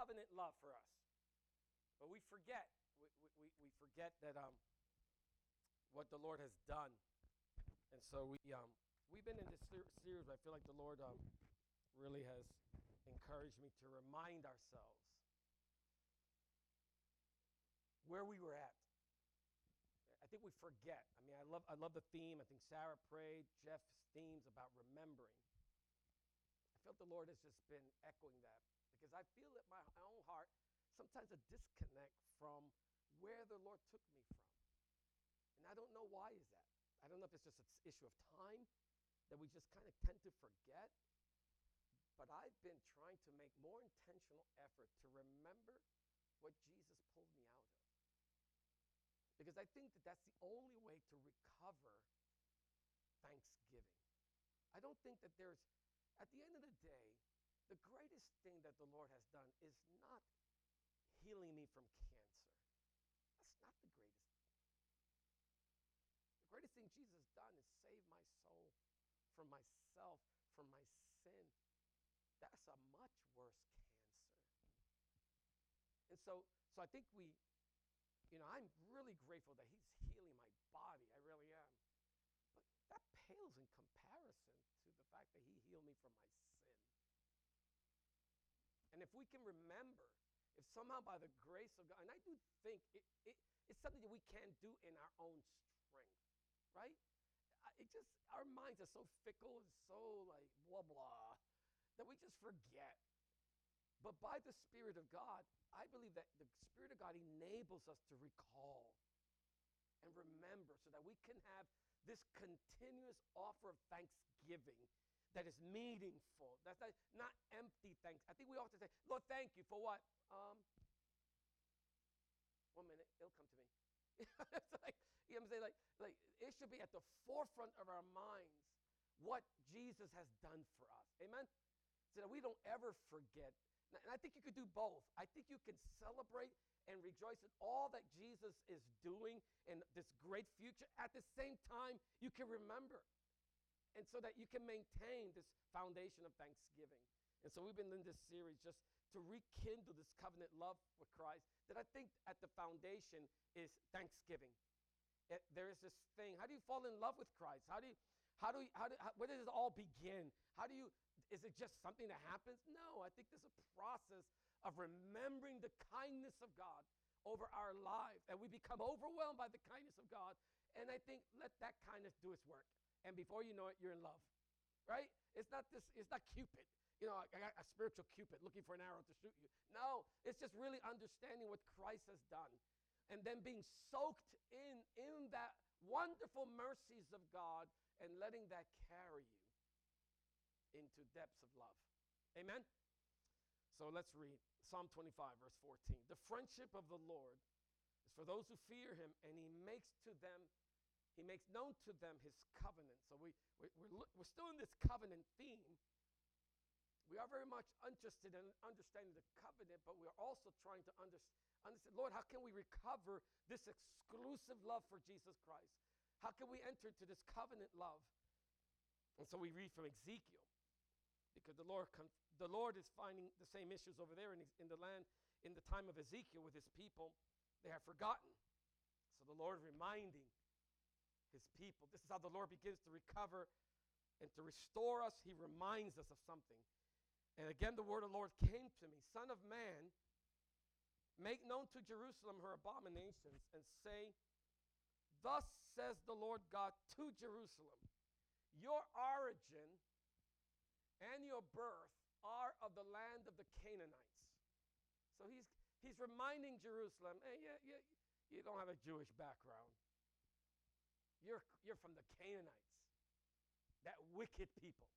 covenant love for us. But we forget. We, we, we forget that um, what the Lord has done. And so we, um, we've been in this ser- series, I feel like the Lord um, really has encouraged me to remind ourselves where we were at. I think we forget. I mean, I love, I love the theme. I think Sarah prayed, Jeff's themes about remembering. I felt the Lord has just been echoing that because I feel at my own heart sometimes a disconnect from where the Lord took me from. And I don't know why is that. I don't know if it's just an issue of time that we just kind of tend to forget. But I've been trying to make more intentional effort to remember what Jesus pulled me out of. Because I think that that's the only way to recover thanksgiving. I don't think that there's, at the end of the day, the greatest thing that the Lord has done is not healing me from cancer. That's not the greatest. Thing. The greatest thing Jesus has done is save my soul from myself, from my sin. That's a much worse cancer. And so, so I think we, you know, I'm really grateful that He's healing my body. I really am. But that pales in comparison to the fact that He healed me from my sin. And if we can remember, if somehow by the grace of God, and I do think it, it, it's something that we can't do in our own strength, right? It just, our minds are so fickle and so like blah, blah, that we just forget. But by the Spirit of God, I believe that the Spirit of God enables us to recall and remember so that we can have this continuous offer of thanksgiving that is meaningful. That's not, not empty thanks. I think we often say, Lord, thank you for what? Um, one minute, it'll come to me. it's like, you know what I'm saying? Like, like, it should be at the forefront of our minds what Jesus has done for us. Amen? So that we don't ever forget. And I think you could do both. I think you can celebrate and rejoice in all that Jesus is doing in this great future. At the same time, you can remember. And so that you can maintain this foundation of thanksgiving. And so we've been in this series just to rekindle this covenant love with Christ that I think at the foundation is thanksgiving. It, there is this thing. How do you fall in love with Christ? How do you, how do you, how do, how, where does it all begin? How do you, is it just something that happens? No, I think there's a process of remembering the kindness of God over our life. And we become overwhelmed by the kindness of God. And I think let that kindness do its work. And before you know it, you're in love. Right? It's not this, it's not Cupid you know, I got a spiritual cupid looking for an arrow to shoot you. No, it's just really understanding what Christ has done and then being soaked in in that wonderful mercies of God and letting that carry you into depths of love. Amen. So let's read Psalm 25 verse 14. The friendship of the Lord is for those who fear him and he makes to them he makes known to them his covenant. So we, we we're, we're still in this covenant theme we are very much interested in understanding the covenant, but we're also trying to under, understand, Lord, how can we recover this exclusive love for Jesus Christ? How can we enter into this covenant love? And so we read from Ezekiel, because the Lord, the Lord is finding the same issues over there in, in the land in the time of Ezekiel with his people. They have forgotten. So the Lord reminding his people. This is how the Lord begins to recover and to restore us. He reminds us of something. And again, the word of the Lord came to me Son of man, make known to Jerusalem her abominations, and say, Thus says the Lord God to Jerusalem, Your origin and your birth are of the land of the Canaanites. So he's, he's reminding Jerusalem, hey, yeah, yeah, you don't have a Jewish background. You're, you're from the Canaanites, that wicked people,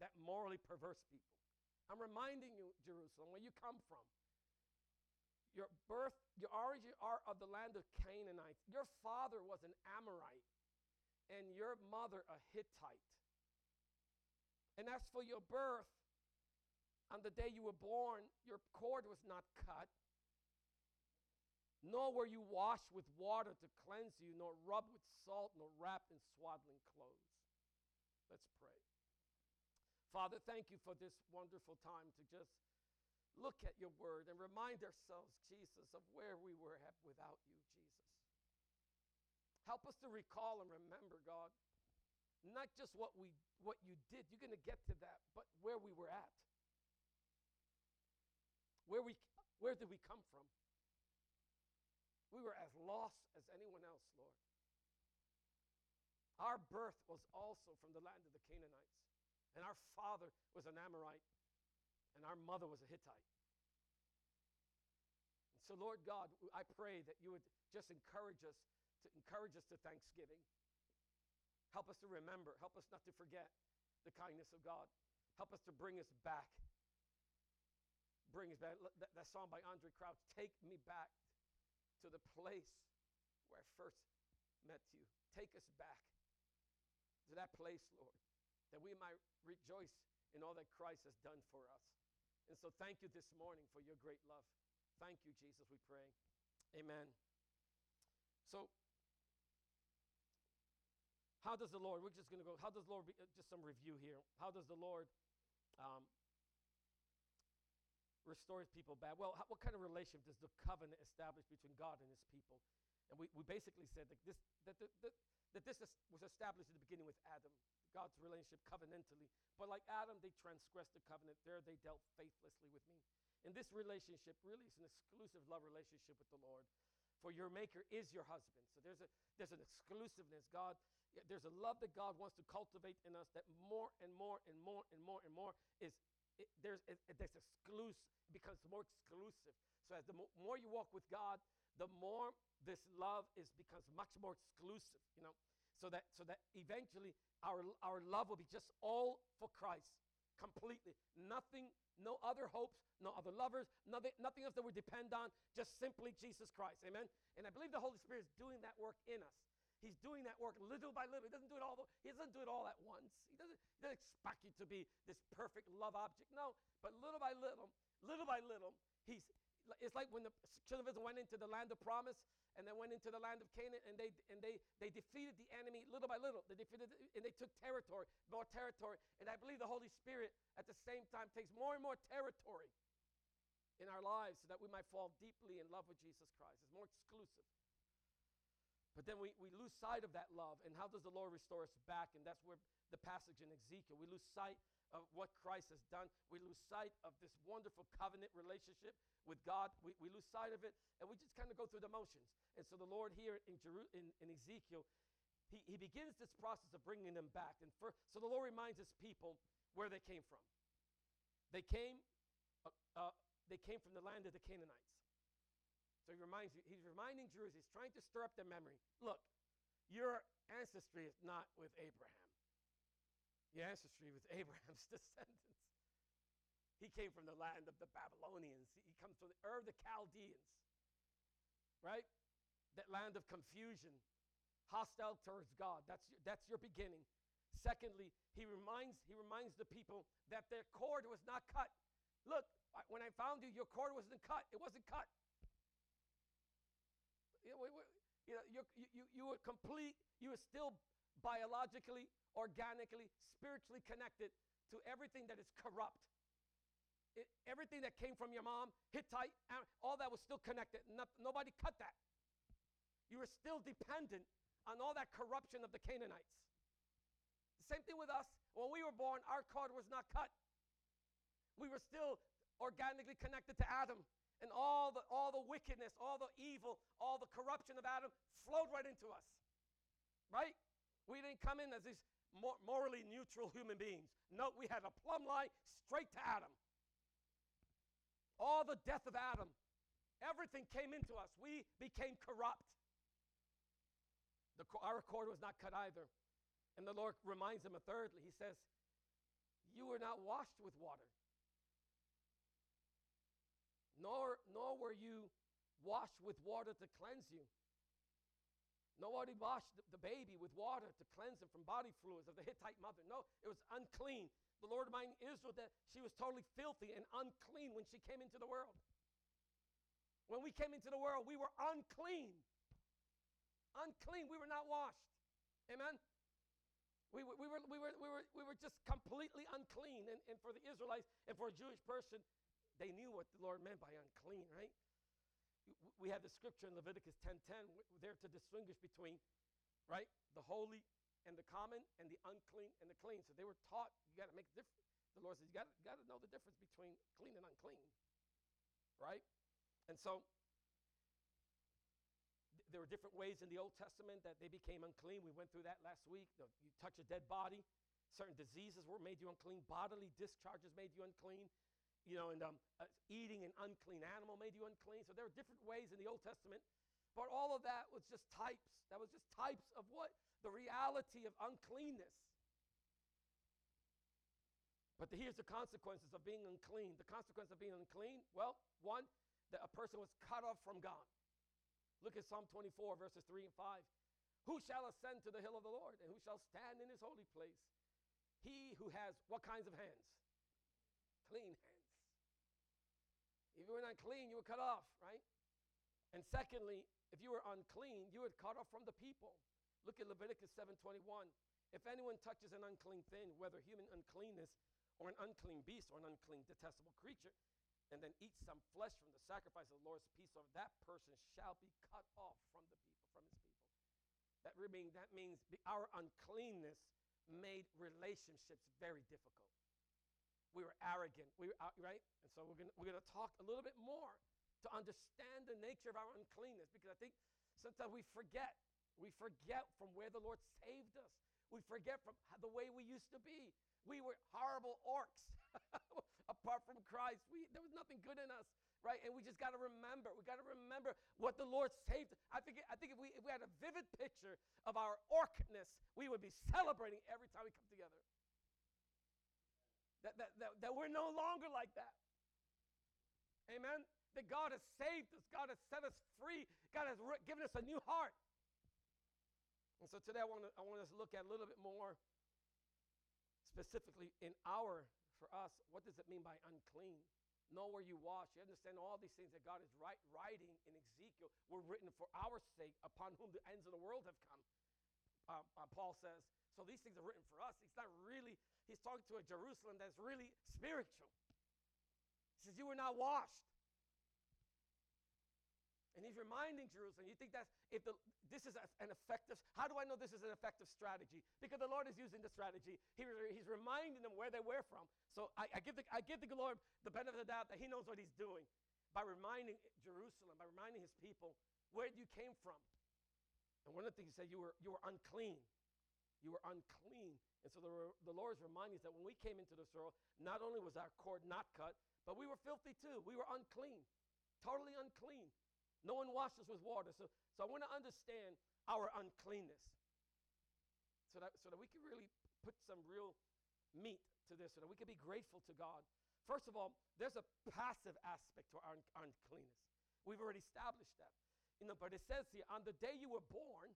that morally perverse people. I'm reminding you, Jerusalem, where you come from. Your birth, your origin are of the land of Canaanites. Your father was an Amorite, and your mother a Hittite. And as for your birth, on the day you were born, your cord was not cut, nor were you washed with water to cleanse you, nor rubbed with salt, nor wrapped in swaddling clothes. Let's pray. Father, thank you for this wonderful time to just look at your word and remind ourselves, Jesus, of where we were at without you, Jesus. Help us to recall and remember, God, not just what we what you did. You're going to get to that, but where we were at. Where we where did we come from? We were as lost as anyone else, Lord. Our birth was also from the land of the Canaanites. And our father was an Amorite, and our mother was a Hittite. And so, Lord God, I pray that you would just encourage us to encourage us to thanksgiving. Help us to remember. Help us not to forget the kindness of God. Help us to bring us back. Bring us back. That, that song by Andraé Crouch, Take Me Back to the place where I first met you. Take us back to that place, Lord, that we might rejoice in all that Christ has done for us. And so thank you this morning for your great love. Thank you, Jesus, we pray. Amen. So, how does the Lord, we're just going to go, how does the Lord, uh, just some review here. How does the Lord um, restore his people back? Well, how, what kind of relationship does the covenant establish between God and his people? And we, we basically said that this, that, that, that, that this was established at the beginning with Adam, God's relationship covenantally. But like Adam, they transgressed the covenant. There, they dealt faithlessly with me. And this relationship really is an exclusive love relationship with the Lord. For your maker is your husband. So there's a there's an exclusiveness. God, there's a love that God wants to cultivate in us that more and more and more and more and more is it, there's it, there's exclusive it becomes more exclusive. So as the mo- more you walk with God, the more this love is becomes much more exclusive. You know, so that so that eventually our our love will be just all for Christ completely. Nothing no other hopes, no other lovers, nothing, nothing else that we depend on, just simply Jesus Christ. Amen? And I believe the Holy Spirit is doing that work in us. He's doing that work little by little. He doesn't do it all. He doesn't do it all at once. He doesn't, he doesn't expect you to be this perfect love object. No, but little by little, little by little, he's. It's like when the children of Israel went into the land of promise and then went into the land of Canaan and they and they they defeated the enemy little by little. They defeated and they took territory, more territory. And I believe the Holy Spirit at the same time takes more and more territory in our lives so that we might fall deeply in love with Jesus Christ. It's more exclusive. But then we, we lose sight of that love. And how does the Lord restore us back? And that's where the passage in Ezekiel, we lose sight of what Christ has done. We lose sight of this wonderful covenant relationship with God. We, we lose sight of it and we just kind of go through the motions. And so the Lord here in, Jeru- in, in Ezekiel, he, he begins this process of bringing them back. And for, so the Lord reminds his people where they came from. They came, uh, uh, they came from the land of the Canaanites. So he reminds you, he's reminding Jerusalem, he's trying to stir up their memory. Look, your ancestry is not with Abraham. Your ancestry with Abraham's descendants. He came from the land of the Babylonians. He comes from the Ur of the Chaldeans. Right? That land of confusion, hostile towards God. That's your, that's your beginning. Secondly, he reminds, he reminds the people that their cord was not cut. Look, when I found you, your cord wasn't cut. It wasn't cut. You you, you, you were complete, you were still biologically, organically, spiritually connected to everything that is corrupt. It, everything that came from your mom, Hittite, all that was still connected. No, nobody cut that. You were still dependent on all that corruption of the Canaanites. Same thing with us. When we were born, our cord was not cut. We were still organically connected to Adam. And all the, all the wickedness, all the evil, all the corruption of Adam flowed right into us. Right? We didn't come in as these morally neutral human beings. No, we had a plumb line straight to Adam. All the death of Adam, everything came into us. We became corrupt. The, our cord was not cut either. And the Lord reminds him a thirdly. He says, You were not washed with water, nor, nor were you washed with water to cleanse you. Nobody washed the baby with water to cleanse him from body fluids of the Hittite mother. No, it was unclean. The Lord reminded Israel that she was totally filthy and unclean when she came into the world. When we came into the world, we were unclean. Unclean. We were not washed. Amen? We, we, we, were, we, were, we, were, we were just completely unclean. And, and for the Israelites and for a Jewish person, they knew what the Lord meant by unclean, right? We have the scripture in Leviticus 10:10. We're there to distinguish between, right, the holy and the common, and the unclean and the clean. So they were taught you got to make difference. The Lord says you got to know the difference between clean and unclean, right? And so th- there were different ways in the Old Testament that they became unclean. We went through that last week. You touch a dead body, certain diseases were made you unclean. Bodily discharges made you unclean. You know, and um, uh, eating an unclean animal made you unclean. So there are different ways in the Old Testament. But all of that was just types. That was just types of what? The reality of uncleanness. But the, here's the consequences of being unclean. The consequence of being unclean, well, one, that a person was cut off from God. Look at Psalm 24, verses 3 and 5. Who shall ascend to the hill of the Lord, and who shall stand in his holy place? He who has what kinds of hands? Clean hands. If you were not clean, you were cut off, right? And secondly, if you were unclean, you were cut off from the people. Look at Leviticus 7:21. If anyone touches an unclean thing, whether human uncleanness or an unclean beast or an unclean detestable creature, and then eats some flesh from the sacrifice of the Lord's peace offering, that person shall be cut off from the people, from his people. That, that means our uncleanness made relationships very difficult. We were arrogant, we were, uh, right? And so we're going we're to talk a little bit more to understand the nature of our uncleanness because I think sometimes we forget. We forget from where the Lord saved us. We forget from the way we used to be. We were horrible orcs apart from Christ. We, there was nothing good in us, right? And we just got to remember. We got to remember what the Lord saved. I think, I think if, we, if we had a vivid picture of our orcness, we would be celebrating every time we come together. That, that, that, that we're no longer like that. Amen? That God has saved us, God has set us free, God has given us a new heart. And so today I want, to, I want us to look at a little bit more specifically in our, for us, what does it mean by unclean? Know where you wash. You understand all these things that God is write, writing in Ezekiel were written for our sake, upon whom the ends of the world have come. Uh, uh, Paul says, so these things are written for us. He's not really, he's talking to a Jerusalem that's really spiritual. He says, You were not washed. And he's reminding Jerusalem, you think that's, if the, this is an effective, how do I know this is an effective strategy? Because the Lord is using the strategy. He, he's reminding them where they were from. So I, I, give the, I give the Lord the benefit of the doubt that he knows what he's doing by reminding Jerusalem, by reminding his people where you came from. And one of the things he said, you were, you were unclean. You were unclean. And so the, the Lord is reminding us that when we came into this world, not only was our cord not cut, but we were filthy too. We were unclean, totally unclean. No one washed us with water. So, so I want to understand our uncleanness so that, so that we can really put some real meat to this, so that we can be grateful to God. First of all, there's a passive aspect to our un- uncleanness. We've already established that. You know, but it says here, on the day you were born,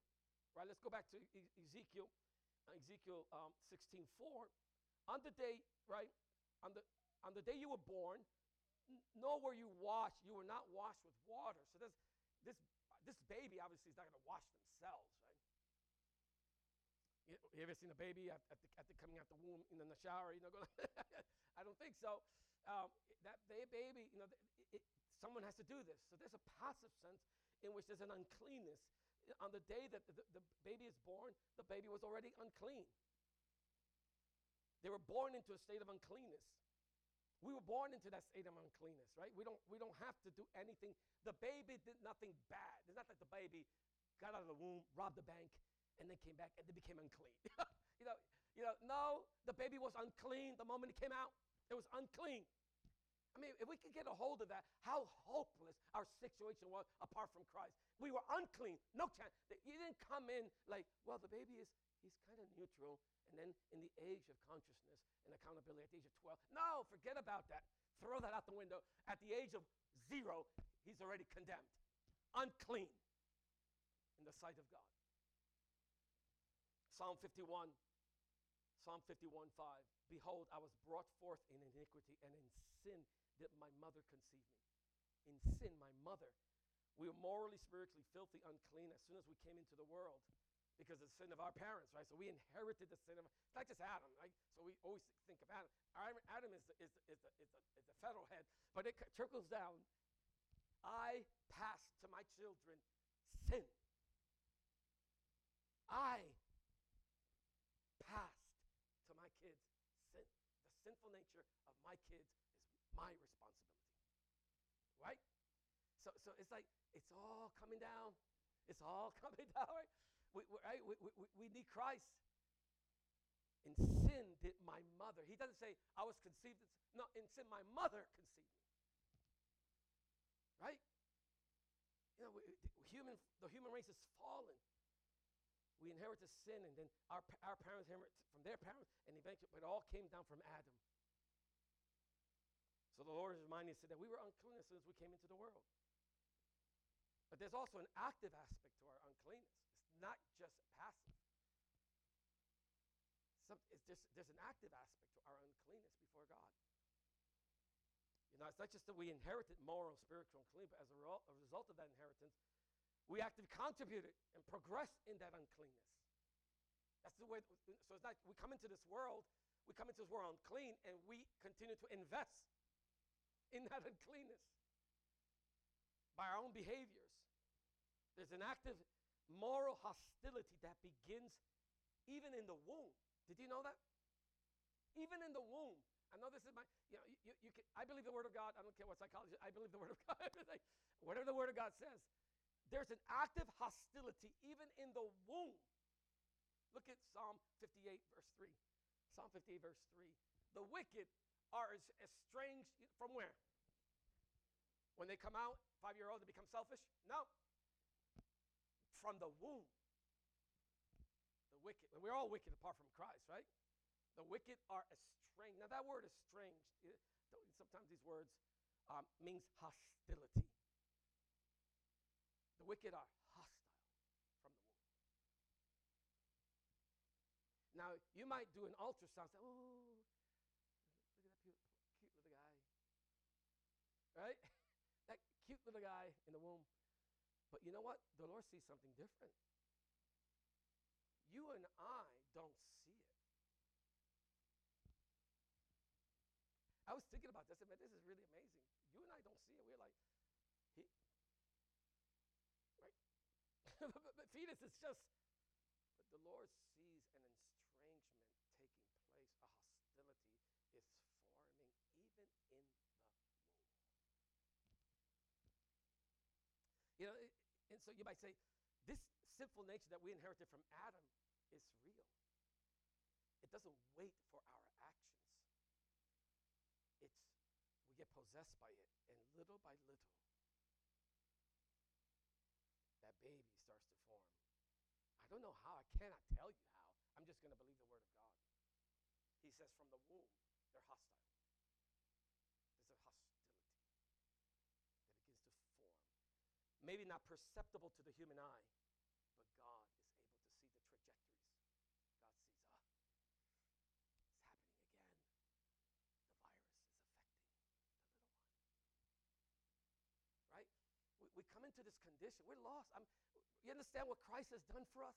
right? Let's go back to e- Ezekiel, Ezekiel um, 16, 4. On the day, right? On the, on the day you were born, know where you wash. You were not washed with water. So this, this, this baby obviously is not going to wash themselves, right? You, ever seen a baby at, at, the, coming out the womb in the shower? You know, going, I don't think so. Um, that baby, you know, it, it, someone has to do this. So there's a passive sense in which there's an uncleanness. On the day that the, the, baby is born, the baby was already unclean. They were born into a state of uncleanness. We were born into that state of uncleanness, right? We don't, we don't have to do anything. The baby did nothing bad. It's not that the baby got out of the womb, robbed the bank, and then came back and then became unclean. you know, you know, no, the baby was unclean the moment it came out. It was unclean. I mean, if we could get a hold of that, how hopeless our situation was apart from Christ. We were unclean, no chance. You didn't come in like, well, the baby is, he's kind of neutral. And then in the age of consciousness and accountability at the age of 12, no, forget about that. Throw that out the window. At the age of zero, he's already condemned, unclean in the sight of God. Psalm 51, Psalm 51, 5. Behold, I was brought forth in iniquity, and in sin did my mother conceived me. In sin, my mother. We were morally, spiritually filthy, unclean as soon as we came into the world because of the sin of our parents, right? So we inherited the sin of, it's not just Adam, right? So we always think of Adam. Adam is the, is the, is the, is the, is the federal head, but it trickles down. I pass to my children sin. I passed to my kids sin. The sinful nature of my kids is my responsibility. Right? So, it's like it's all coming down. It's all coming down. Right? We, right? we, we, we need Christ. In sin did my mother. He doesn't say I was conceived. No, in sin my mother conceived me. Right? You know, we, human, the human race is fallen. We inherited sin, and then our, our parents inherited from their parents, and eventually, but it all came down from Adam. So the Lord is reminding us that we were unclean as soon as we came into the world. But there's also an active aspect to our uncleanness. It's not just passive. Some, just, there's an active aspect to our uncleanness before God. You know, it's not just that we inherited moral, spiritual, clean, but as a, a result of that inheritance, we actively contributed and progressed in that uncleanness. That's the way. So it's not we come into this world, we come into this world unclean, and we continue to invest in that uncleanness by our own behaviors. There's an active moral hostility that begins even in the womb. Did you know that? Even in the womb. I know this is my, you know, you, you, you can, I believe the Word of God. I don't care what psychology, I believe the Word of God. Whatever the Word of God says. There's an active hostility even in the womb. Look at Psalm 58, verse 3. Psalm 58, verse 3. The wicked are estranged from where? When they come out, five year old, they become selfish? No. From the womb. The wicked. We're all wicked apart from Christ, right? The wicked are estranged. Now, that word estranged, sometimes these words um, means hostility. The wicked are hostile from the womb. Now, you might do an ultrasound, say, oh, look at that cute, cute little guy. Right? that cute little guy in the womb. But you know what? The Lord sees something different. You and I don't see it. I was thinking about this. I mean, this is really amazing. You and I don't see it. We're like, he, right? but, but fetus is just, but the Lord sees an estrangement taking place. A hostility is forming even in the womb. You know, it, and so you might say, this sinful nature that we inherited from Adam is real. It doesn't wait for our actions. It's we get possessed by it, and little by little, that baby starts to form. I don't know how. I cannot tell you how. I'm just going to believe the word of God. He says, from the womb, they're hostile. There's a hostility that begins to form. Maybe not perceptible to the human eye, but God is able to see the trajectories. God sees, ah, it's happening again. The virus is affecting the little one. Right? We, we come into this condition. We're lost. I'm, you understand what Christ has done for us?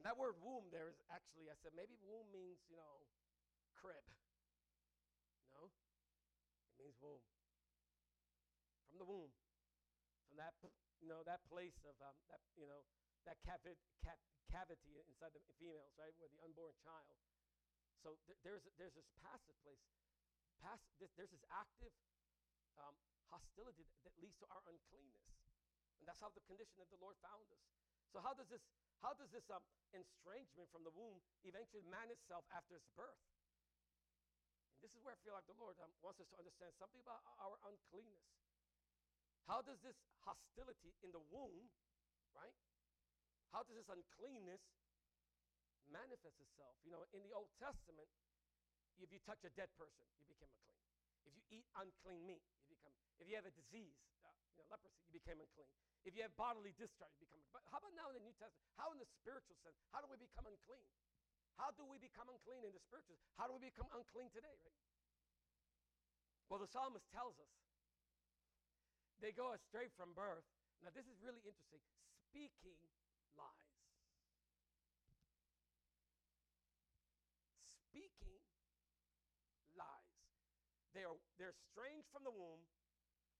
And that word womb there is actually, I said, maybe womb means, you know, crib. No, it means womb. From the womb. From that, you know, that place of, um, that, you know, that cavi- cap- cavity inside the females, right, where the unborn child. So th- there's, there's this passive place. Pass- there's this active um, hostility that, that leads to our uncleanness. And that's how the condition that the Lord found us. So how does this, how does this um, estrangement from the womb eventually man itself after its birth? And this is where I feel like the Lord um, wants us to understand something about our uncleanness. How does this hostility in the womb, right? How does this uncleanness manifest itself? You know, in the Old Testament, if you touch a dead person, you become unclean. If you eat unclean meat, you become. If you have a disease, uh, you know, leprosy, you became unclean. If you have bodily discharge, you become. But how about now in the New Testament? How in the spiritual sense? How do we become unclean? How do we become unclean in the spiritual? How do we become unclean today, right? Well, the psalmist tells us they go astray from birth. Now, this is really interesting. Speaking lies. Speaking lies. They are they're estranged from the womb.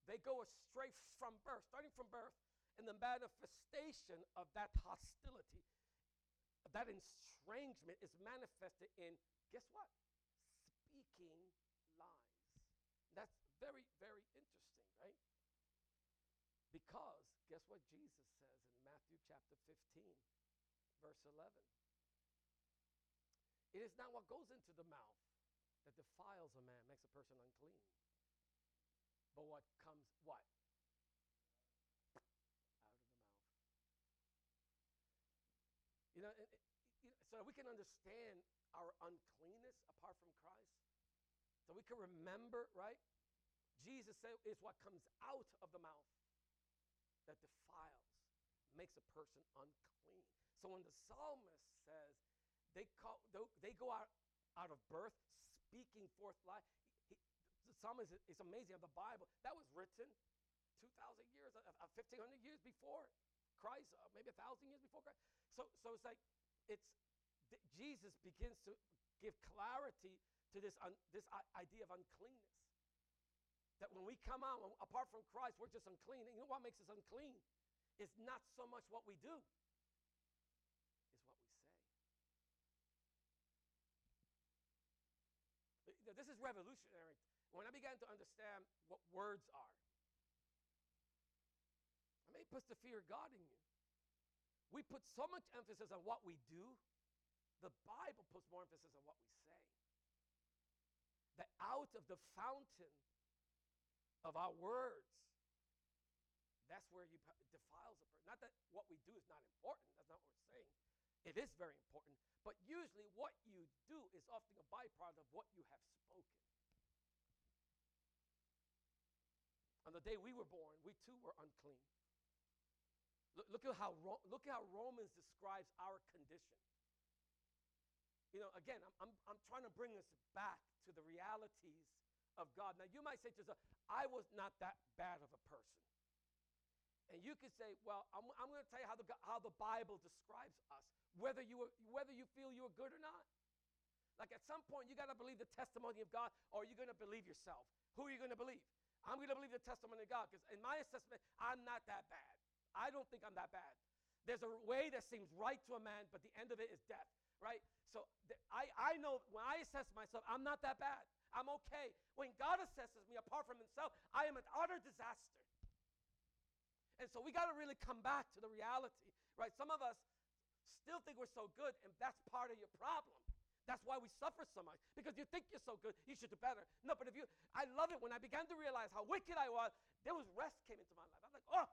They go astray from birth, starting from birth, and the manifestation of that hostility, that estrangement is manifested in guess what? Speaking lies. That's very, very? Because guess what Jesus says in Matthew chapter 15, verse 11? It is not what goes into the mouth that defiles a man, makes a person unclean. But what comes, what? Out of the mouth. You know, you know, so we can understand our uncleanness apart from Christ. So we can remember, right? Jesus said is what comes out of the mouth that defiles, makes a person unclean. So when the psalmist says they, call, they go out, out of birth speaking forth life, he, the psalmist is, amazing of the Bible. That was written 2,000 years, uh, uh, 1,500 years before Christ, uh, maybe 1,000 years before Christ. So, so it's like, it's, Jesus begins to give clarity to this, un, this idea of uncleanness. That when we come out, apart from Christ, we're just unclean. And you know what makes us unclean? It's not so much what we do, it's what we say. This is revolutionary. When I began to understand what words are, I mean, it puts the fear of God in you. We put so much emphasis on what we do, the Bible puts more emphasis on what we say. That out of the fountain of our words, that's where you defiles a person. Not that what we do is not important. That's not what we're saying. It is very important. But usually, what you do is often a byproduct of what you have spoken. On the day we were born, we too were unclean. Look, look at how look at how Romans describes our condition. You know, again, I'm, I'm, I'm trying to bring us back to the realities of God. Now, you might say to yourself, I was not that bad of a person. And you could say, well, I'm, I'm going to tell you how the, how the Bible describes us, whether you, were, whether you feel you are good or not. Like at some point, you got to believe the testimony of God, or you're going to believe yourself. Who are you going to believe? I'm going to believe the testimony of God because, in my assessment, I'm not that bad. I don't think I'm that bad. There's a way that seems right to a man, but the end of it is death, right? So th- I, I know when I assess myself, I'm not that bad. I'm okay. When God assesses me apart from Himself, I am an utter disaster. And so we got to really come back to the reality, right? Some of us still think we're so good, and that's part of your problem. That's why we suffer so much because you think you're so good, you should do better. No, but if you, I love it when I began to realize how wicked I was. There was rest came into my life. I was like, oh,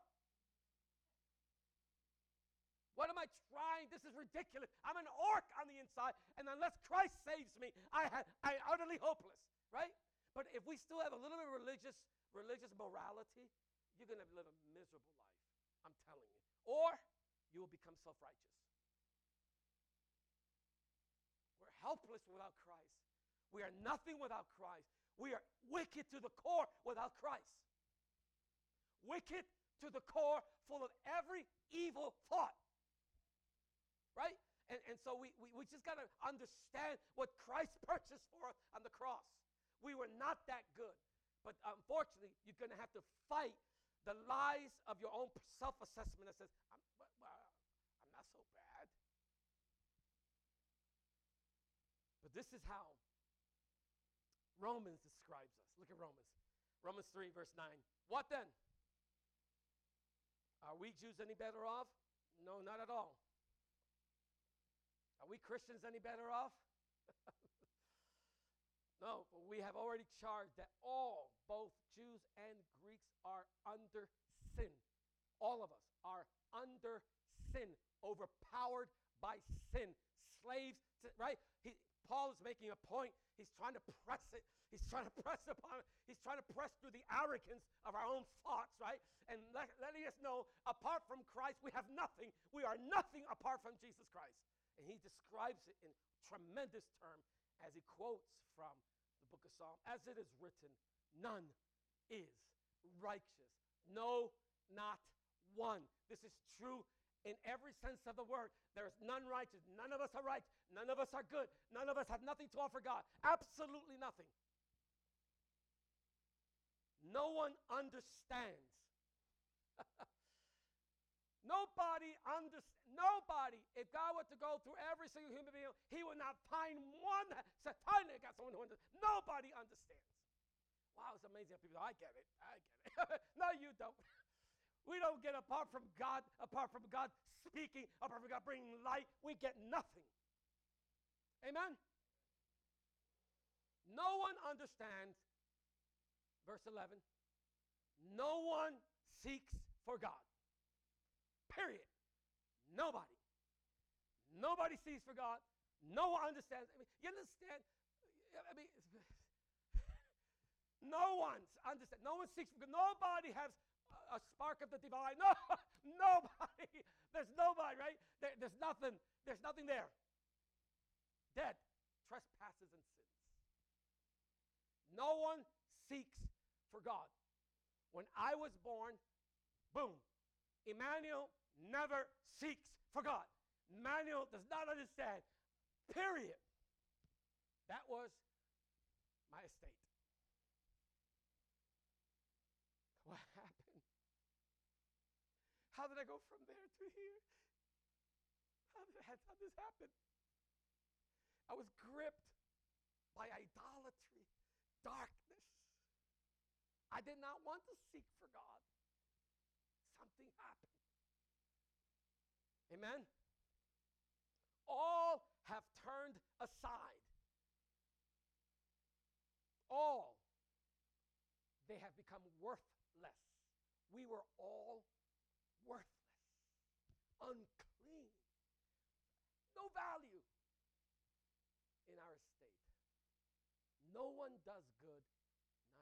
what am I trying? This is ridiculous. I'm an orc on the inside, and unless Christ saves me, I ha- I am utterly hopeless, right? But if we still have a little bit of religious religious morality, you're going to live a miserable life. I'm telling you. Or you will become self-righteous. We're helpless without Christ. We are nothing without Christ. We are wicked to the core without Christ. Wicked to the core, full of every evil thought right? And, and so we, we, we just got to understand what Christ purchased for us on the cross. We were not that good. But unfortunately, you're going to have to fight the lies of your own self assessment that says, I'm, well, I'm not so bad. But this is how Romans describes us. Look at Romans. Romans 3, verse 9. What then? Are we Jews any better off? No, not at all. Are we Christians any better off? no, but we have already charged that all, both Jews and Greeks, are under sin. All of us are under sin, overpowered by sin, slaves to, right? He, Paul is making a point. He's trying to press it. He's trying to press upon it. He's trying to press through the arrogance of our own thoughts, right? And let, letting us know, apart from Christ, we have nothing. We are nothing apart from Jesus Christ. And he describes it in tremendous term as he quotes from the book of Psalm. As it is written, none is righteous. No, not one. This is true in every sense of the word. There is none righteous. None of us are right. None of us are good. None of us have nothing to offer God. Absolutely nothing. No one understands. Nobody understands. Nobody. If God were to go through every single human being, He would not find one. Say, finally, got someone who understands. Nobody understands. Wow, it's amazing. People, I get it. I get it. no, you don't. We don't get apart from God, apart from God speaking, apart from God bringing light, we get nothing. Amen? No one understands, verse 11, no one seeks for God. Period. Nobody. Nobody seeks for God. No one understands. I mean, you understand? I mean, no one's understand. No one seeks for God. Nobody has a spark of the divine. No, nobody. There's nobody, right? There, there's nothing. There's nothing there. Dead. Trespasses and sins. No one seeks for God. When I was born, boom, Emmanuel never seeks for God. Manuel does not understand. Period. That was my estate. What happened? How did I go from there to here? How did, how did this happen? I was gripped by idolatry, darkness. I did not want to seek for God. Something happened. Amen? All have turned aside. All. They have become worthless. We were all worthless, unclean, no value in our estate. No one does good, not even one.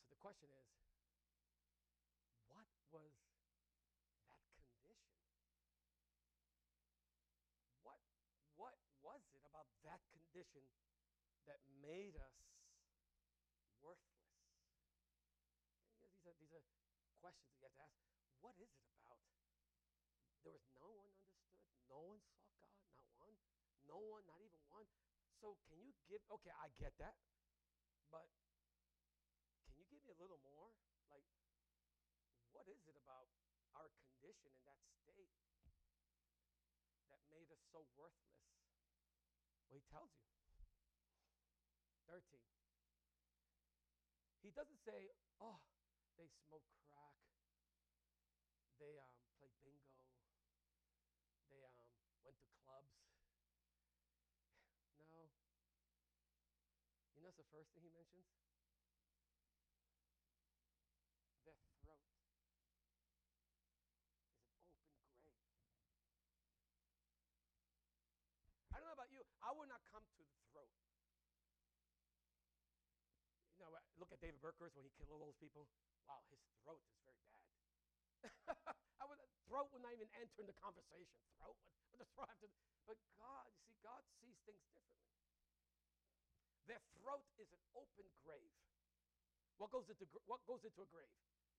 So the question is what was that condition? What, what was it about that condition that made us worthless? these, are, these are questions that you have to ask. What is it about? There was no one understood. No one saw God. Not one. No one, not even one. So can you give, okay, I get that. But can you give me a little more? Like, what is it about our condition in that state that made us so worthless? Well, he tells you. 13. He doesn't say, oh, they smoke crack. They um, play bingo. They um, went to clubs. no. You know what's the first thing he mentions? Their throat is an open grave. I don't know would not come to the throat. You know, look at David Berkowitz when he killed all those people wow, his throat is very bad. I would, throat would not even enter in the conversation. Throat, would, what does throat have to But God, you see, God sees things differently. Their throat is an open grave. What goes into, what goes into a grave?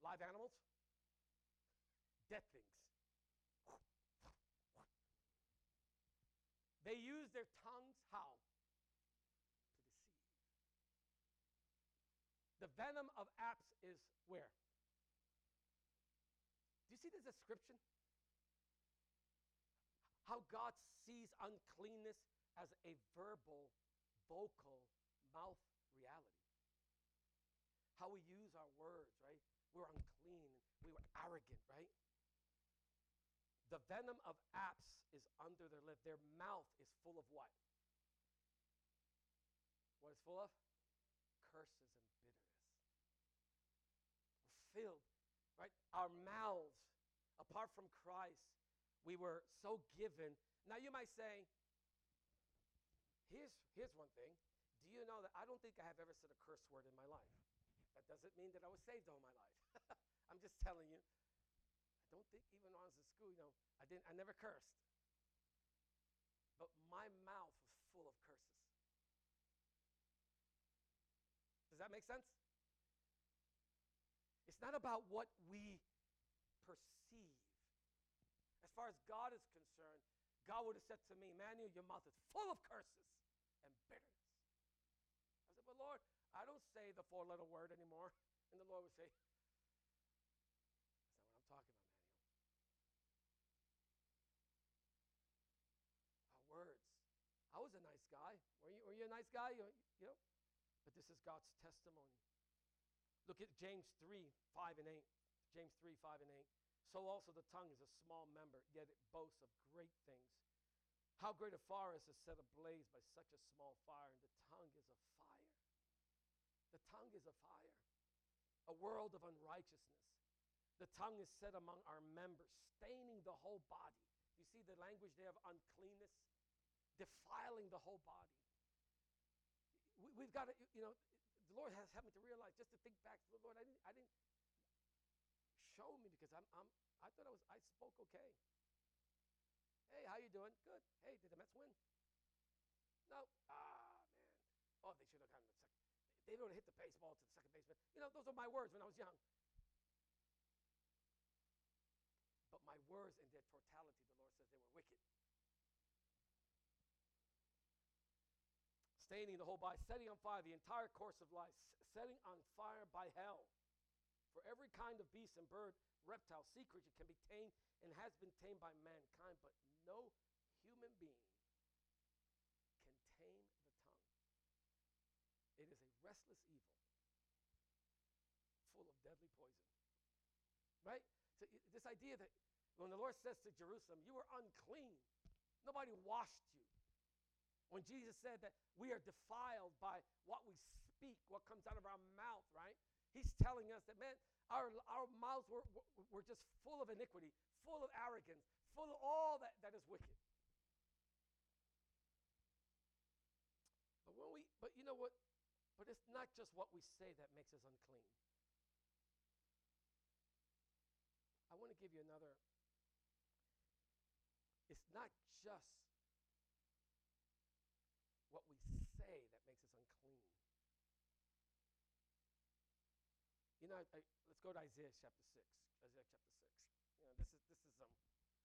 Live animals? Dead things. They use their tongues how? To deceive. The venom of asps is where? Do you see the description? How God sees uncleanness as a verbal, vocal, mouth reality. How we use our words, right? We're unclean, we were arrogant, right? The venom of asps is under their lip. Their mouth is full of what? What is full of? Curses and bitterness filled, right? Our mouths, apart from Christ, we were so given. Now you might say, here's, here's one thing. Do you know that I don't think I have ever said a curse word in my life? That doesn't mean that I was saved all my life. I'm just telling you. Don't think even when I was in school, you know, I didn't I never cursed. But my mouth was full of curses. Does that make sense? It's not about what we perceive. As far as God is concerned, God would have said to me, Manuel, your mouth is full of curses and bitterness. I said, Well, Lord, I don't say the four letter word anymore. And the Lord would say, That's not what I'm talking about, Manuel. Our words. I was a nice guy. Were you, were you a nice guy? You, you know? But this is God's testimony. Look at James 3 5 and 8. James 3 5 and 8. So also the tongue is a small member, yet it boasts of great things. How great a forest is set ablaze by such a small fire, and the tongue is a fire. The tongue is a fire, a world of unrighteousness. The tongue is set among our members, staining the whole body. You see the language there of uncleanness, defiling the whole body. We, have got to, you know, the Lord has helped me to realize, just to think back, Lord, I didn't, I didn't show me because I'm, I'm, I thought I was, I spoke okay. Hey, how you doing? Good. Hey, did the Mets win? No. Ah, man. Oh, they should have gotten the second. They don't hit the baseball to the second baseman. You know, those are my words when I was young. But my words in their totality, the Lord says they were wicked. Staining the whole body, setting on fire the entire course of life, setting on fire by hell. For every kind of beast and bird, reptile, sea creature can be tamed and has been tamed by mankind, but no human being can tame the tongue. It is a restless evil full of deadly poison. Right? So this idea that when the Lord says to Jerusalem, You are unclean, nobody washed you. When Jesus said that we are defiled by what we speak, what comes out of our mouth, right? He's telling us that, man, our, our mouths were, were, just full of iniquity, full of arrogance, full of all that, that is wicked. But when we, but you know what? But it's not just what we say that makes us unclean. I want to give you another. It's not just what we say that makes us unclean. You know, I, I, let's go to Isaiah chapter 6. Isaiah chapter 6. You know, this is, this is um,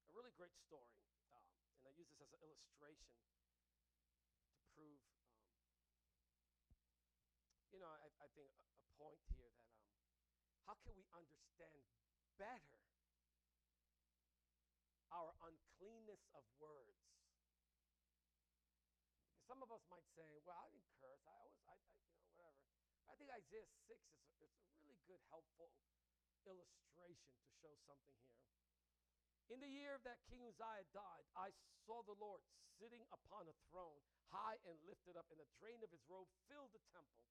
a really great story. Um, and I use this as an illustration to prove, um, you know, I, I think a, a, point here that um, how can we understand better our uncleanness of words? Some of us might say, well, I curse. I always, I, I you know, whatever. I think Isaiah 6 is a, it's a really good, helpful illustration to show something here. In the year that King Uzziah died, I saw the Lord sitting upon a throne, high and lifted up, and the train of his robe filled the temple.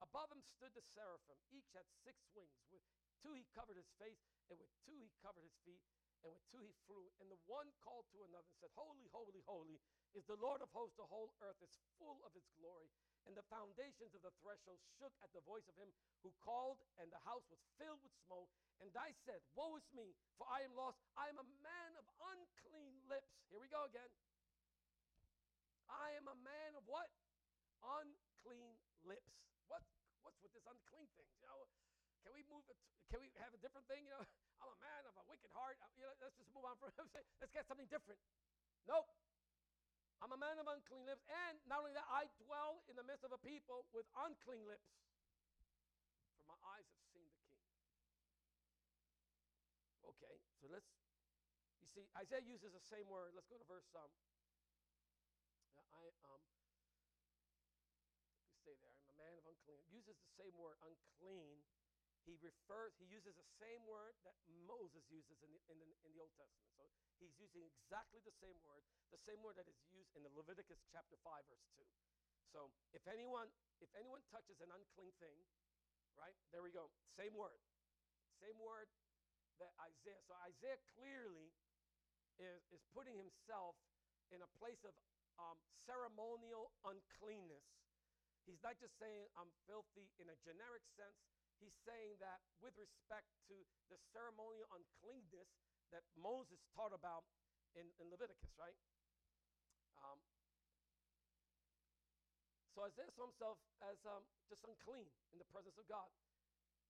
Above him stood the seraphim. Each had six wings. With two he covered his face, and with two he covered his feet, and with two he flew. And the one called to another and said, Holy, holy, holy is the Lord of hosts. The whole earth is full of his glory and the foundations of the threshold shook at the voice of him who called, and the house was filled with smoke. And I said, Woe is me, for I am lost. I am a man of unclean lips. Here we go again. I am a man of what? Unclean lips. What? What's with this unclean thing? You know, can we move it? Can we have a different thing? You know, I'm a man of a wicked heart. You know, let's just move on from. Let's get something different. Nope. I'm a man of unclean lips, and not only that, I dwell in the midst of a people with unclean lips. For my eyes have seen the King. Okay, so let's, you see, Isaiah uses the same word. Let's go to verse, um, I, um, you stay there. I'm a man of unclean. Uses the same word, unclean. He refers, he uses the same word that Moses uses in the, in the, in the Old Testament. So He's using exactly the same word, the same word that is used in the Leviticus chapter 5 verse 2. So, if anyone if anyone touches an unclean thing, right? There we go. Same word. Same word that Isaiah. So Isaiah clearly is, is putting himself in a place of um, ceremonial uncleanness. He's not just saying I'm filthy in a generic sense. He's saying that with respect to the ceremonial uncleanness that Moses taught about in, in Leviticus, right? Um, so Isaiah saw himself as um, just unclean in the presence of God.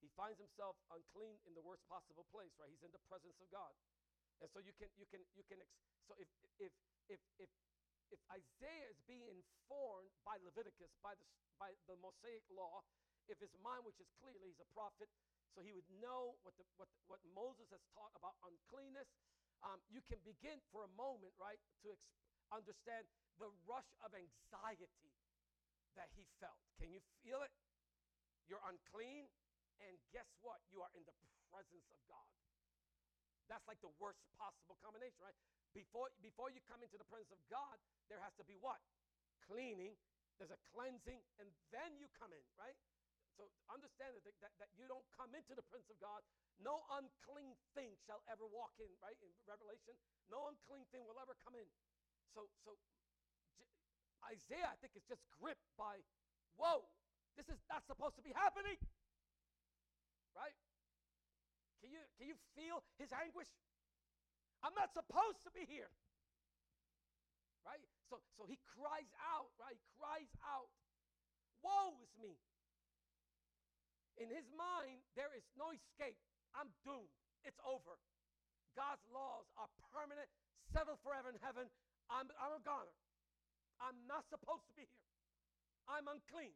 He finds himself unclean in the worst possible place, right? He's in the presence of God. And so you can, you can, you can, ex- so if, if, if, if, if Isaiah is being informed by Leviticus, by the, by the Mosaic law, if his mind, which is clearly he's a prophet, so he would know what, the, what, what Moses has taught about uncleanness. Um, you can begin for a moment, right, to ex- understand the rush of anxiety that he felt. Can you feel it? You're unclean, and guess what? You are in the presence of God. That's like the worst possible combination, right? Before, before you come into the presence of God, there has to be what? Cleaning. There's a cleansing, and then you come in, right? So understand that, that, that you don't come into the presence of God. No unclean thing shall ever walk in, right? In Revelation, no unclean thing will ever come in. So, so Isaiah, I think, is just gripped by, whoa, this is not supposed to be happening. Right? Can you, can you feel his anguish? I'm not supposed to be here. Right? So, so he cries out, right? He cries out, Woe is me. In his mind, there is no escape. I'm doomed. It's over. God's laws are permanent, settled forever in heaven. I'm, I'm a goner. I'm not supposed to be here. I'm unclean.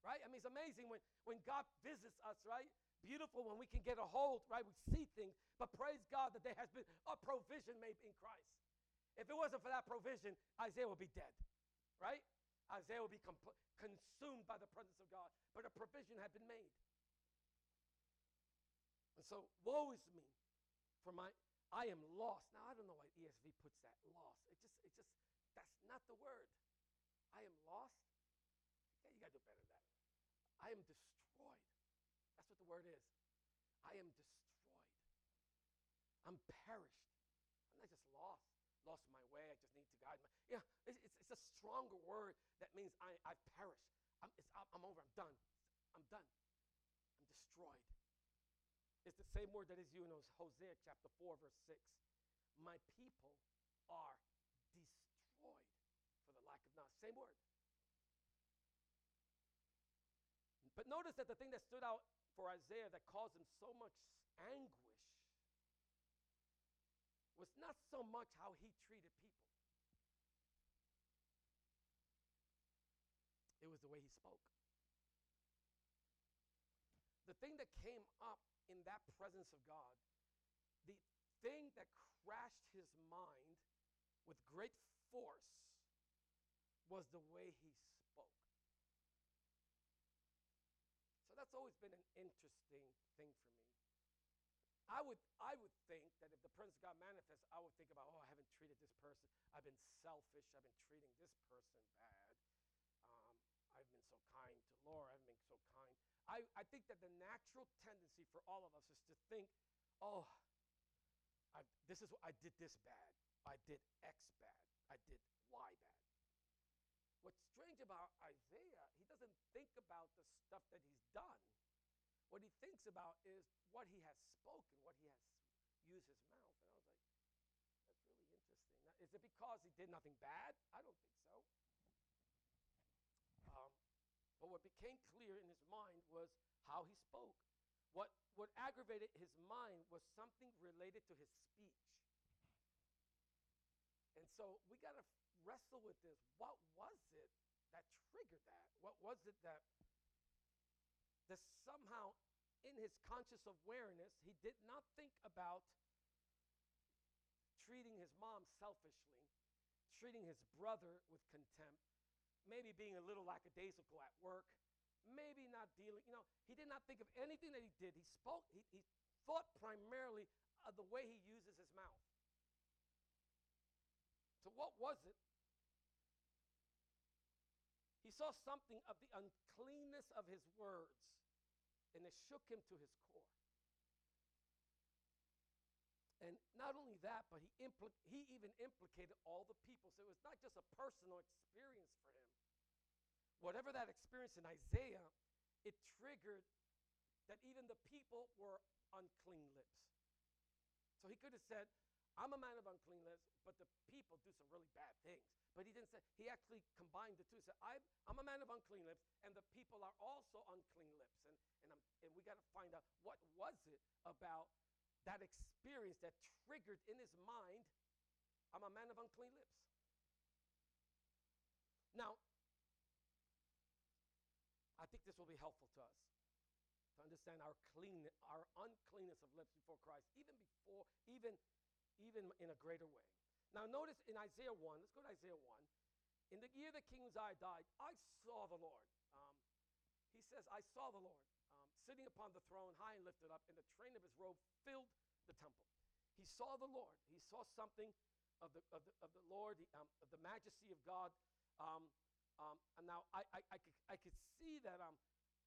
Right? I mean, it's amazing when, when God visits us, right? Beautiful when we can get a hold, right? We see things, but praise God that there has been a provision made in Christ. If it wasn't for that provision, Isaiah would be dead, right? Isaiah would be compl- consumed by the presence of God, but a provision had been made. And so, woe is me, for my I am lost. Now I don't know why ESV puts that lost. It just, it just, that's not the word. I am lost. Yeah, you gotta do better than that. I am destroyed. That's what the word is. I am destroyed. I'm perished. I'm not just lost, lost my way. I just need to guide my. Yeah, it's, a stronger word that means I, I've perished. I'm, I'm, I'm over. I'm done. I'm done. I'm destroyed. It's the same word that is used in Hosea chapter 4, verse 6. My people are destroyed for the lack of knowledge. Same word. But notice that the thing that stood out for Isaiah that caused him so much anguish was not so much how he treated people, it was the way he spoke. The thing that came up in that presence of God, the thing that crashed his mind with great force was the way he spoke. So that's always been an interesting thing for me. I would, I would think that if the presence of God manifests, I would think about, oh, I haven't treated this person. I've been selfish. I've been treating this person bad. Um, I've been so kind to Laura. I've been so kind. I, I think that the natural tendency for all of us is to think, oh, I, this is what I did this bad. I did X bad. I did Y bad. What's strange about Isaiah, he doesn't think about the stuff that he's done. What he thinks about is what he has spoken, what he has used his mouth. And I was like, that's really interesting. Now, is it because he did nothing bad? I don't think so. Um, but what became clear in his mind was how he spoke. What, what aggravated his mind was something related to his speech. And so we got to wrestle with this. What was it that triggered that? What was it that that somehow in his conscious awareness, he did not think about treating his mom selfishly, treating his brother with contempt, maybe being a little lackadaisical at work, maybe not dealing, you know, he did not think of anything that he did. He spoke, he, he thought primarily of the way he uses his mouth. So, what was it? He saw something of the uncleanness of his words, and it shook him to his core. And not only that, but he, impl- he even implicated all the people. So it was not just a personal experience for him. Whatever that experience in Isaiah, it triggered that even the people were unclean lips. So he could have said, I'm a man of unclean lips, but the people do some really bad things. But he didn't say, he actually combined the two. He said, I'm, I'm a man of unclean lips, and the people are also unclean lips. And, and, I'm, and we got to find out what was it about that experience that triggered in his mind, I'm a man of unclean lips. Now, I will be helpful to us to understand our clean, our uncleanness of lips before Christ, even before, even, even in a greater way. Now, notice in Isaiah 1, let's go to Isaiah 1. In the year that King Uzziah died, I saw the Lord. Um, he says, I saw the Lord um, sitting upon the throne, high and lifted up, and the train of his robe filled the temple. He saw the Lord. He saw something of the, of the, of the Lord, the, um, of the majesty of God. Um, and now I, I, I, could, I could see that, um,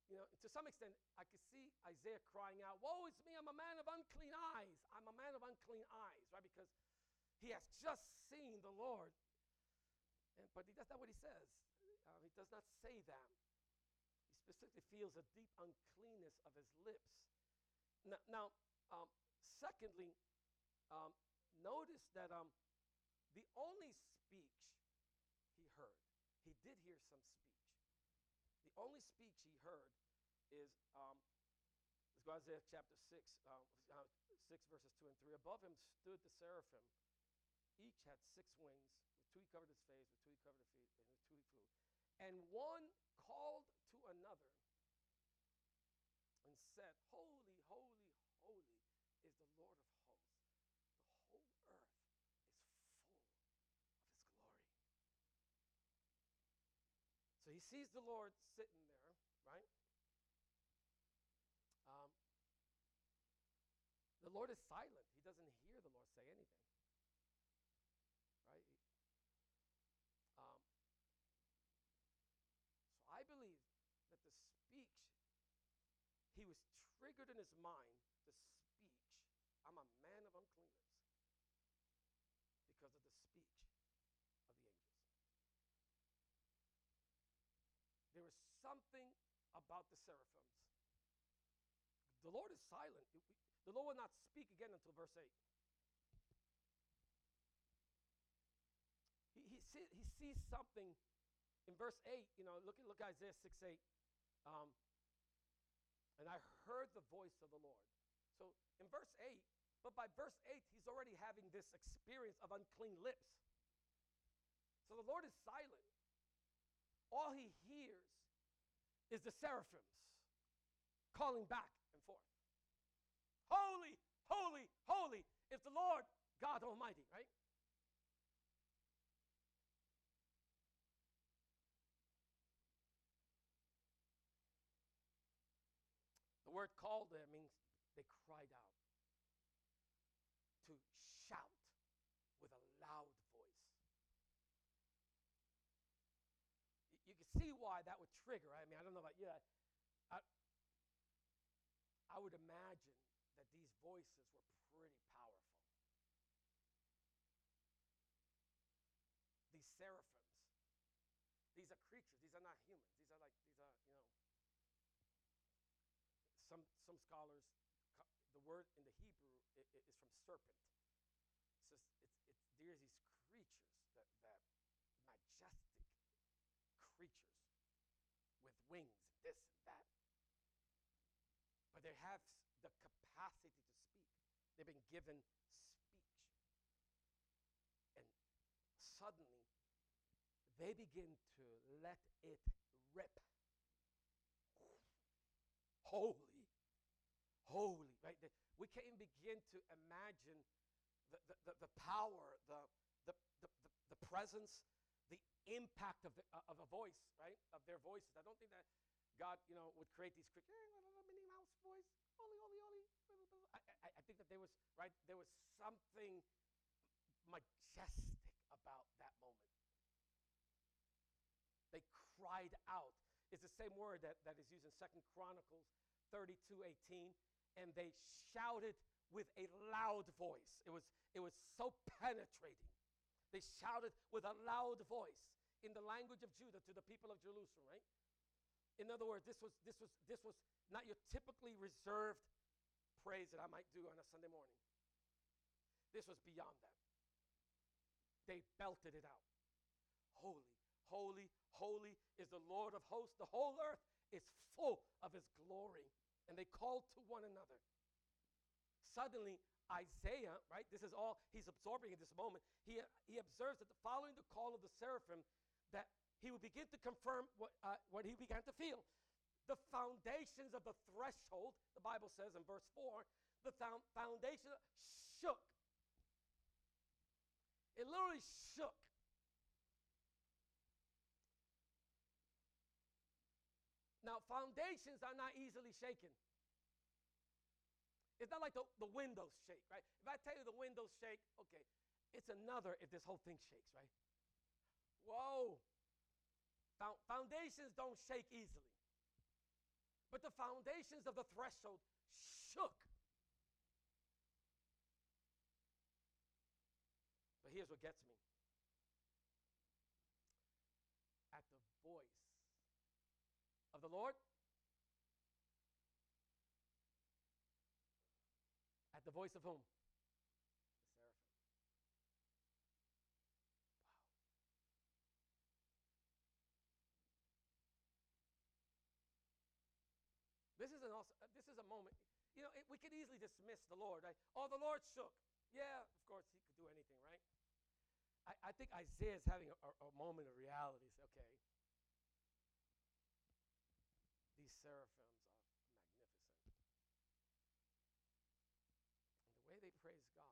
you know, to some extent, I could see Isaiah crying out, Woe is me, I'm a man of unclean eyes. I'm a man of unclean eyes, right? Because he has just seen the Lord. And, but he, that's not what he says. Uh, he does not say that. He specifically feels a deep uncleanness of his lips. Now, now um, secondly, um, notice that um, the only speech he heard, he did hear some speech. The only speech he heard is, um, let's go Isaiah chapter 6, uh, uh, 6 verses 2 and 3. Above him stood the seraphim. Each had six wings. With two he covered his face, with two he covered his feet, and with two he flew. And one called to another and said, Holy, holy, holy is the Lord of hosts. The whole earth is full of his glory. So he sees the Lord sitting there, right? Um, the Lord is silent. He doesn't hear the Lord say anything. Right? Um, so I believe that the speech, he was triggered in his mind, the speech, I'm a man of unclean lips, because of the speech of the angels. There was something about the seraphims. The Lord is silent. The Lord will not speak again until verse 8. He, he, see, he sees something in verse 8. You know, look at look Isaiah 6 8. Um, and I heard the voice of the Lord. So in verse 8, but by verse 8, he's already having this experience of unclean lips. So the Lord is silent all he hears is the seraphims calling back and forth. Holy, holy, holy is the Lord God Almighty, right? The word called there means they cried out to shout with a loud voice. you can see why that would trigger. I mean, I don't know about you. I, I would imagine that these voices were pretty powerful. These seraphims, these are creatures. These are not humans. These are like, these are, you know, some, some scholars, the word in the Hebrew is from serpent. It's just, it's, it's, there's these creatures that, that majestic creatures with wings, this and that. But they have the capacity to speak. They've been given speech. And suddenly, they begin to let it rip. Holy, holy, right? We can't even begin to imagine the, the, the, the power, the, the, the, the presence, impact of, the, uh, of a voice, right? Of their voices. I don't think that God, you know, would create these little Minnie Mouse voice, holy, holy, holy. I, I, I think that there was, right, there was something majestic about that moment. They cried out. It's the same word that, that is used in Second Chronicles 32, 18. And they shouted with a loud voice. It was, it was so penetrating they shouted with a loud voice in the language of Judah to the people of Jerusalem, right? In other words, this was, this was, this was not your typically reserved praise that I might do on a Sunday morning. This was beyond that. They belted it out. Holy, holy, holy is the Lord of hosts. The whole earth is full of his glory. And they called to one another. Suddenly, Isaiah, right? This is all he's absorbing in this moment. He, he observes that the following the call of the seraphim, that he will begin to confirm what, uh, what he began to feel. the foundations of the threshold, the Bible says in verse 4, the foundation shook. It literally shook. Now, foundations are not easily shaken. It's not like the, the windows shake, right? If I tell you the windows shake, okay, it's another if this whole thing shakes, right? Whoa. Foundations don't shake easily. But the foundations of the threshold shook. But here's what gets me at the voice of the Lord, voice of whom? The seraphim. Wow. This is an also, uh, this is a moment. You know, it, we could easily dismiss the Lord, right? Oh, the Lord shook. Yeah, of course, he could do anything, right? I, I think Isaiah is having a, a, moment of reality. Okay, these seraphims are magnificent. And the way they praise God,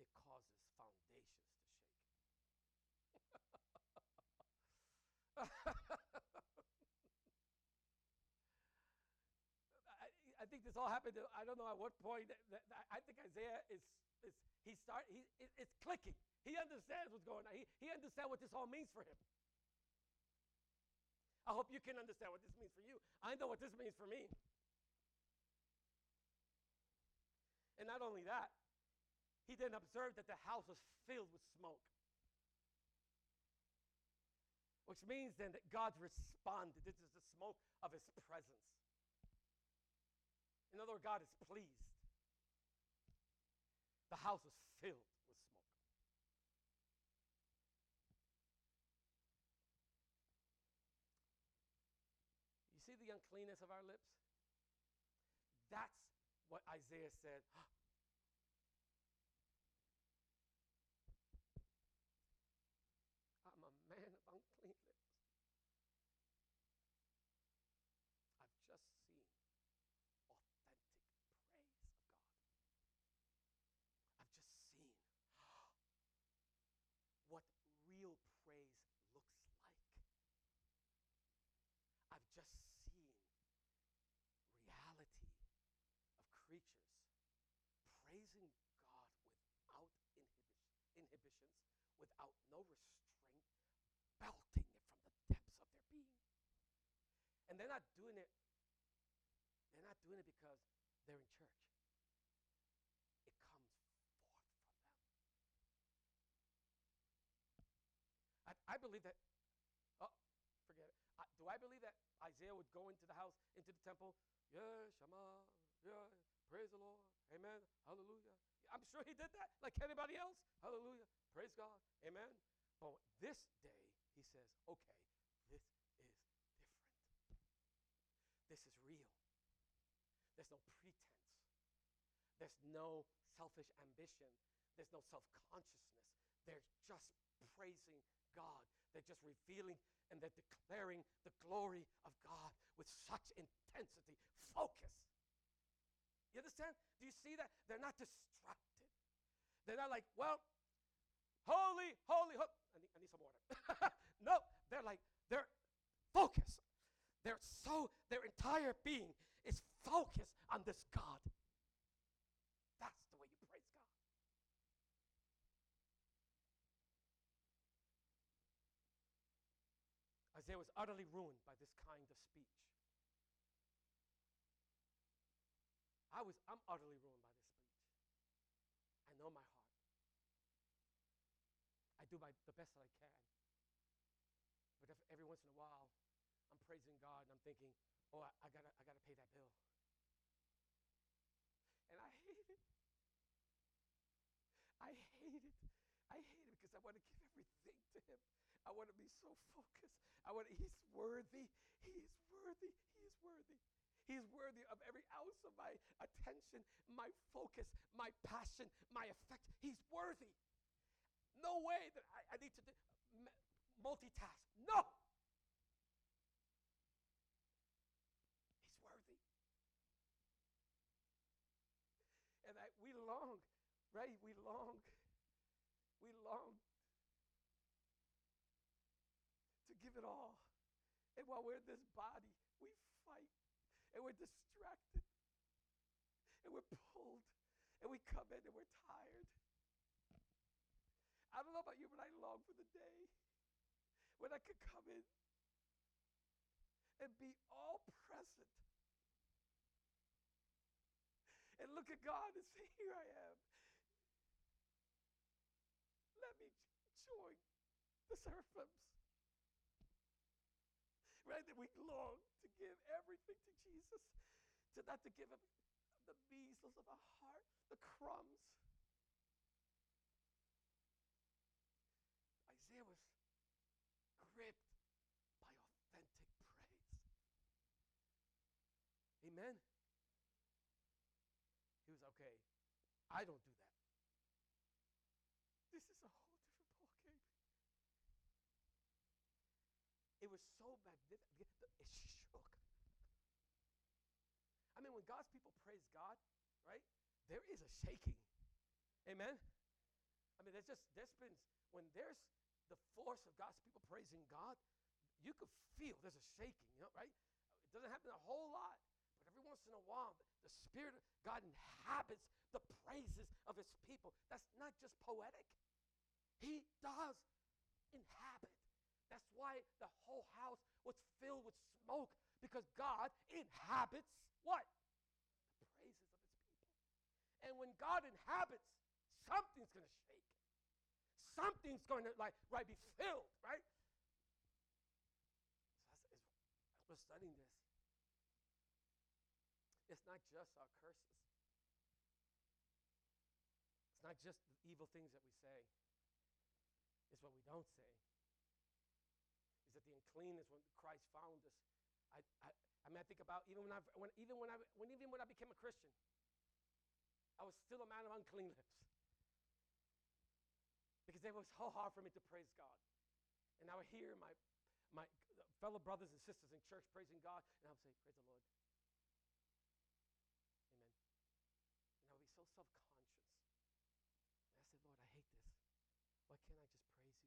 it causes foundations to shake. I, I, think this all happened. I don't know at what point. I think Isaiah is is he start he it, it's clicking. He understands what's going on. He, he understands what this all means for him. I hope you can understand what this means for you. I know what this means for me. And not only that, he then observed that the house was filled with smoke. Which means then that God responded. This is the smoke of his presence. In other words, God is pleased. The house was filled with smoke. You see the uncleanness of our lips? That's what Isaiah said. I'm a man of unclean lips. I've just seen authentic praise of God. I've just seen what real praise looks like. I've just seen reality of creatures praising God without inhibitions, without no restraint, belting it from the depths of their being. And they're not doing it, they're not doing it because they're in church. It comes forth from them. I, I believe that, oh, forget it. I, do I believe that Isaiah would go into the house, into the temple? Yeah, Shema, yeah, praise the Lord, amen, hallelujah. I'm sure he did that like anybody else. Hallelujah, praise God, amen. But this day, he says, okay, this is different. This is real. There's no pretense. There's no selfish ambition. There's no self consciousness. They're just praising God. They're just revealing and they're declaring the glory of God with such intensity, focus. You understand? Do you see that? They're not distracted. They're not like, well, holy, holy, holy. I need, I need some water. no, they're like, they're focused. They're so, their entire being is focused on this God. That's the way you praise God. Isaiah was utterly ruined by this kind of speech. I was, I'm utterly ruined by this speech. I know my heart. I do my, the best that I can. But every once in a while, I'm praising God and I'm thinking, oh, I, I, gotta, I gotta pay that bill. And I hate it. I hate it. I hate it because I want to give everything to Him. I want to be so focused. I want to, he's worthy. He is worthy. He is worthy. He's worthy of every ounce of my attention, my focus, my passion, my affect. He's worthy. No way that I, I need to do, multitask. No! He's worthy. And I, we long, right? We long, we long to give it all. And while we're in this body, we fight and we're distracted and we're pulled and we come in and we're tired I don't know about you, but I long for the day when I could come in and be all present and look at God and say, Here I am. Let me join the seraphims. Right? That we long to give everything to Jesus, to not to give him the measles of our heart, the crumbs. Isaiah was gripped by authentic praise. Amen. He was okay. I don't do that. This is a whole different ballgame. It was so magnificent. It shook. I mean, when God's people praise God, right? There is a shaking. Amen. I mean, there's just there's been when there's the force of God's people praising God, you could feel there's a shaking, you know, right? It doesn't happen a whole lot, once in a while, the Spirit of God inhabits the praises of His people. That's not just poetic, He does inhabit. That's why the whole house was filled with smoke because God inhabits what? The praises of His people. And when God inhabits, something's going to shake. Something's going to like right be filled, right? So as, as we're studying this, it's not just our curses. It's not just the evil things that we say. It's what we don't say. Is that the uncleanness when Christ found us? I, I, I mean, I think about even when I when even when I when even when I became a Christian, I was still a man of unclean lips. Because it was so hard for me to praise God. And I would hear my my fellow brothers and sisters in church praising God, and I would say, Praise the Lord. Amen. And I would be so self conscious. And I said, Lord, I hate this. Why can't I just praise you?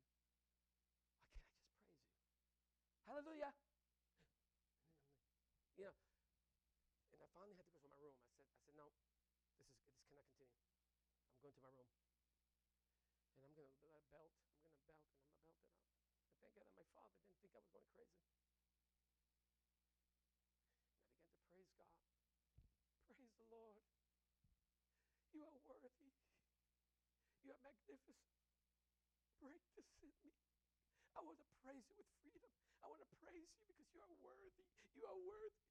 Why can't I just praise you? Hallelujah. You know, and I finally had to go to my room. I said, I said, no, this is this cannot continue. I'm going to my room. And I'm gonna belt, I'm gonna belt, and I'm gonna belt it out. And thank God that my father didn't think I was going crazy. And I began to praise God. Praise the Lord. You are worthy. You are magnificent. Break this in me. I want to praise you with freedom. I want to praise you because you are worthy. You are worthy.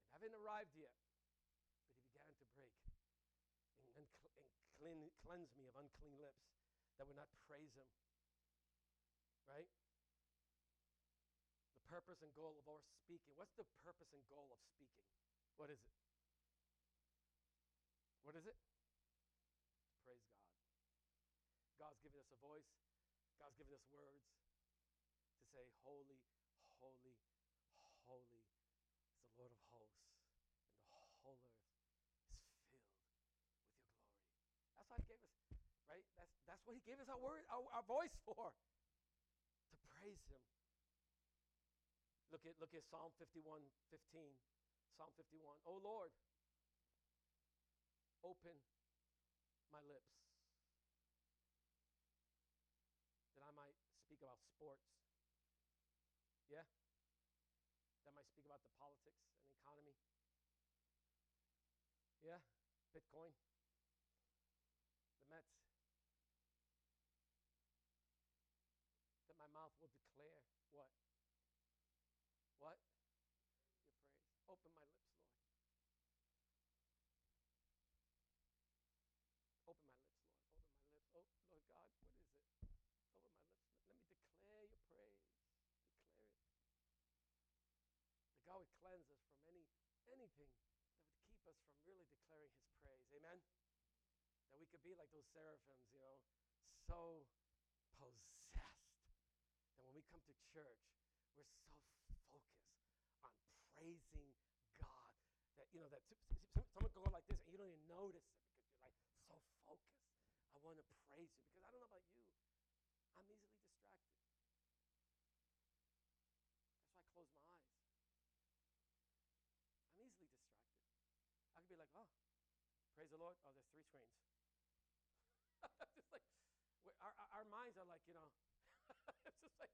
And I haven't arrived yet, but he began to break and, and clean, cleanse me of unclean lips that would not praise him. Right? The purpose and goal of our speaking. What's the purpose and goal of speaking? What is it? What is it? To praise God. God's given us a voice, God's given us words to say, Holy, holy, holy is the Lord of hosts, and the whole earth is filled with your glory. That's why He gave us, right? That's, that's what He gave us our word, our, our voice for, to praise Him. Look at, look at Psalm 51 15. Psalm 51. Oh Lord, open my lips that I might speak about sports. Yeah? That I might speak about the politics and economy. Yeah? Bitcoin. The Mets. That my mouth will declare what? What? Your praise. Open my lips, Lord. Open my lips, Lord. Open my lips. Oh, Lord God, what is it? Open my lips. Let me declare your praise. Declare it. That God would cleanse us from any anything that would keep us from really declaring his praise. Amen? That we could be like those seraphims, you know, so possessed that when we come to church, we're so focused on praising God that you know that someone can go like this and you don't even notice it because you're like so focused. I want to praise you because I don't know about you. I'm easily distracted. That's why I close my eyes. I'm easily distracted. I could be like, oh, praise the Lord. Oh, there's three screens. just like our, our minds are like, you know, it's just like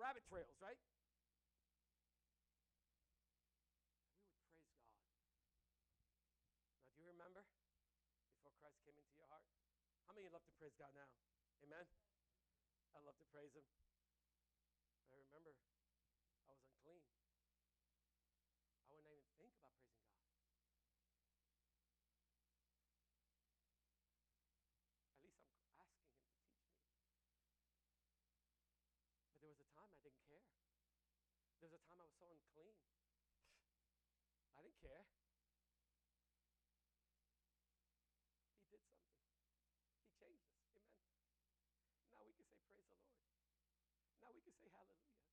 rabbit trails, right? We would praise God. Now, do you remember before Christ came into your heart? How many love to praise God now? Amen? I love to praise Him. I remember I was unclean. I wouldn't even think about praising God. At least I'm asking Him to teach me. But there was a time I didn't care. There was a time I was so unclean. I didn't care. He did something. He changed us. Amen. Now we can say, Praise the Lord. Now we can say, Hallelujah.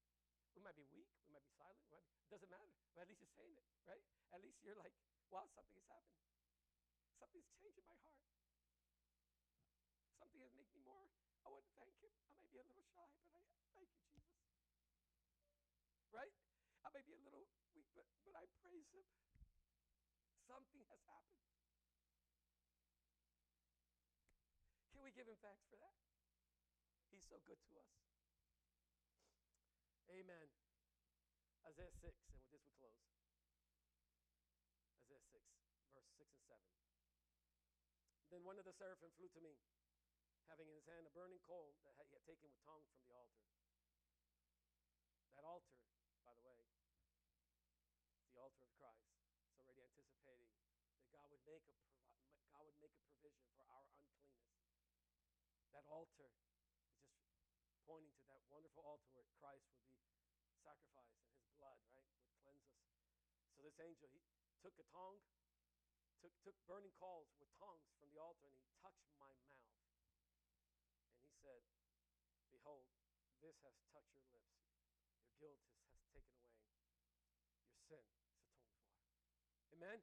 We might be weak. We might be silent. Be, doesn't matter. But at least you're saying it, right? At least you're like, wow, something has happened. Something's changed in my heart. Something has made me more. I want to thank him. I may be a little shy, but I thank you, Jesus. Right? I may be a little weak, but, but I praise him. Something has happened. Can we give him thanks for that? He's so good to us. Amen. Isaiah 6, and with this we close. Isaiah 6, verse 6 and 7. Then one of the seraphim flew to me, having in his hand a burning coal that he had taken with tongue from the altar. That altar, by the way, is the altar of Christ. It's already anticipating that God would make a provi- God would make a provision for our uncleanness. That altar is just pointing to that wonderful altar where Christ would be sacrificed and his blood, right, would cleanse us. So this angel, he took a tongue, took, took burning coals with tongues from the altar, and he touched my mouth. And he said, Behold, this has touched your lips. Your guilt is, has taken away. Your sin is atoned for. Amen?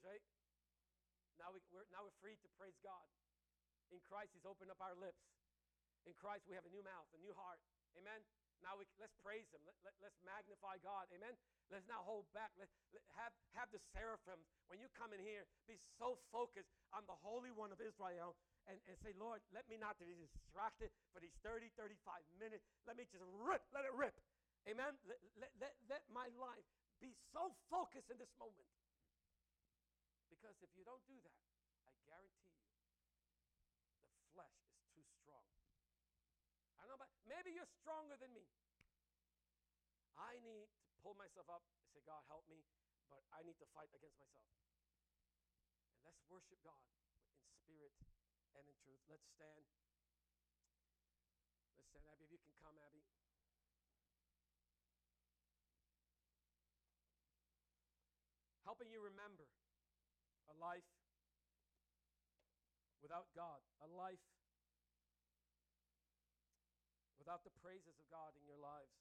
Right? Now, we, we're, now we're free to praise God. In Christ, He's opened up our lips. In Christ, we have a new mouth, a new heart. Amen? Now we, let's praise Him. Let, let, let's magnify God. Amen? Let's not hold back. Let, let, have, have the seraphims, when you come in here, be so focused on the Holy One of Israel and, and say, Lord, let me not be distracted for these 30, 35 minutes. Let me just rip, let it rip. Amen? Let, let, let, let my life be so focused in this moment. Because if you don't do that, I guarantee you, the flesh is too strong. I don't know about maybe you're stronger than me. I need to pull myself up and say, God, help me, but I need to fight against myself. And let's worship God in spirit and in truth. Let's stand. Let's stand. Abby, if you can come, Abby. Helping you remember life without God, a life without the praises of God in your lives.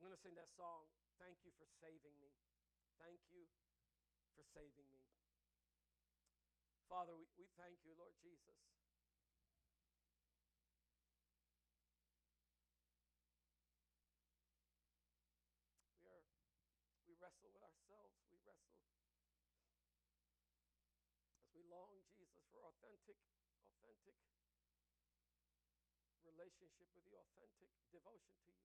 I'm going to sing that song, Thank You for Saving Me. Thank you for saving me. Father, we, we thank you, Lord Jesus. We are we wrestle with ourselves. We wrestle as we long, Jesus, for authentic, authentic relationship with you, authentic devotion to you.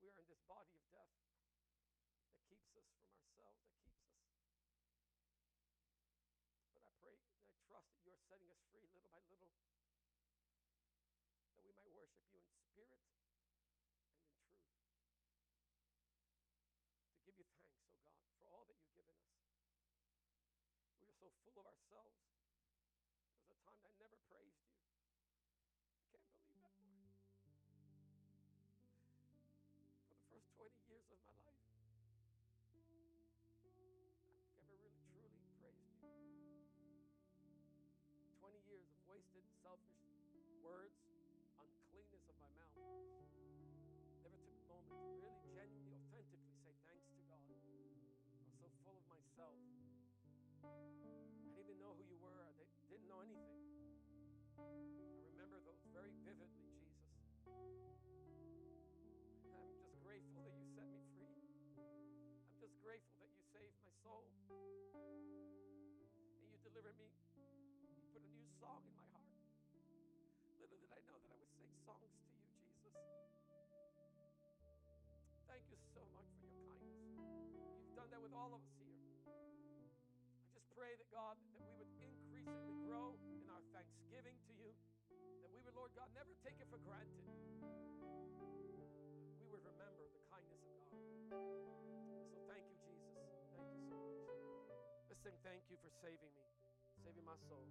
We are in this body of death that keeps us from ourselves, that keeps us. But I pray and I trust that you're setting us free little by little, that we might worship you in spirit and in truth. To give you thanks, oh God, for all that you've given us. We are so full of ourselves. 20 years of my life. I've ever really truly praised you. 20 years of wasted, selfish words, uncleanness of my mouth. Never took a moment to really, genuinely, authentically say thanks to God. I'm so full of myself. Grateful that you saved my soul. And you delivered me. You put a new song in my heart. Little did I know that I would sing songs to you, Jesus. Thank you so much for your kindness. You've done that with all of us here. I just pray that God, that we would increasingly grow in our thanksgiving to you, that we would, Lord God, never take it for granted. Thank you for saving me, saving my soul.